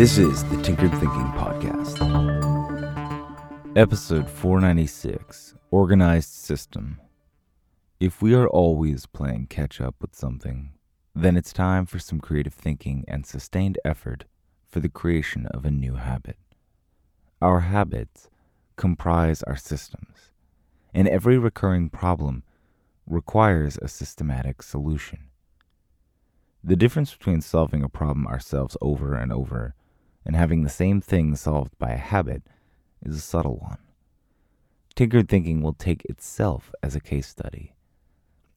This is the Tinkered Thinking Podcast. Episode 496 Organized System. If we are always playing catch up with something, then it's time for some creative thinking and sustained effort for the creation of a new habit. Our habits comprise our systems, and every recurring problem requires a systematic solution. The difference between solving a problem ourselves over and over and having the same thing solved by a habit is a subtle one. Tinkered Thinking will take itself as a case study.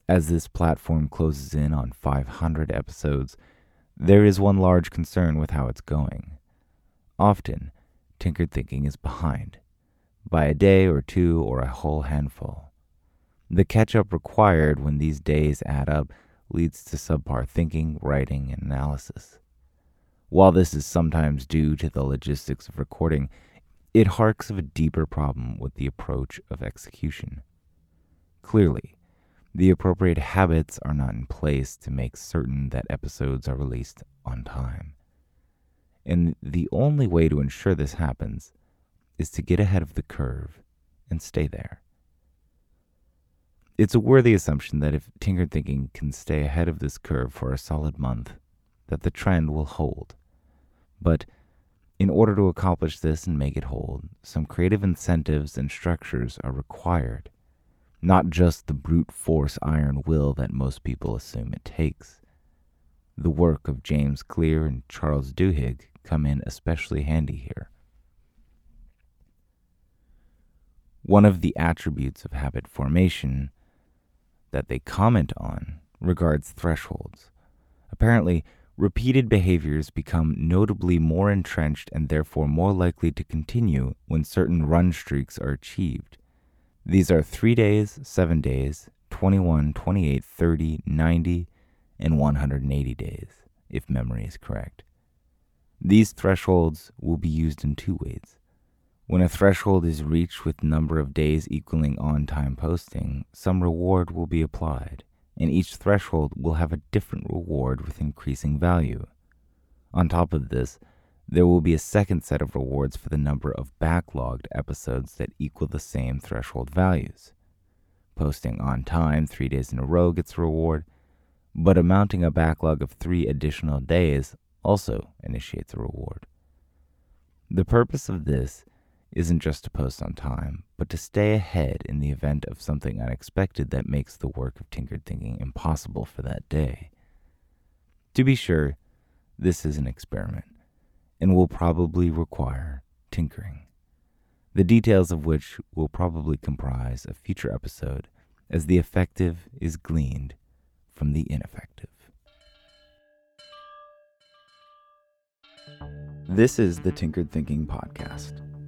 As this platform closes in on 500 episodes, there is one large concern with how it's going. Often, Tinkered Thinking is behind, by a day or two or a whole handful. The catch up required when these days add up leads to subpar thinking, writing, and analysis. While this is sometimes due to the logistics of recording, it harks of a deeper problem with the approach of execution. Clearly, the appropriate habits are not in place to make certain that episodes are released on time. And the only way to ensure this happens is to get ahead of the curve and stay there. It's a worthy assumption that if Tinkered Thinking can stay ahead of this curve for a solid month, that the trend will hold. But in order to accomplish this and make it hold, some creative incentives and structures are required, not just the brute force iron will that most people assume it takes. The work of James Clear and Charles Duhigg come in especially handy here. One of the attributes of habit formation that they comment on regards thresholds. Apparently, repeated behaviors become notably more entrenched and therefore more likely to continue when certain run streaks are achieved. These are 3 days, 7 days, 21, 28, 30, 90, and 180 days, if memory is correct. These thresholds will be used in two ways. When a threshold is reached with number of days equaling on-time posting, some reward will be applied and each threshold will have a different reward with increasing value. On top of this, there will be a second set of rewards for the number of backlogged episodes that equal the same threshold values. Posting on time three days in a row gets a reward, but amounting a backlog of three additional days also initiates a reward. The purpose of this isn't just to post on time, but to stay ahead in the event of something unexpected that makes the work of tinkered thinking impossible for that day. To be sure, this is an experiment and will probably require tinkering, the details of which will probably comprise a future episode as the effective is gleaned from the ineffective. This is the Tinkered Thinking Podcast.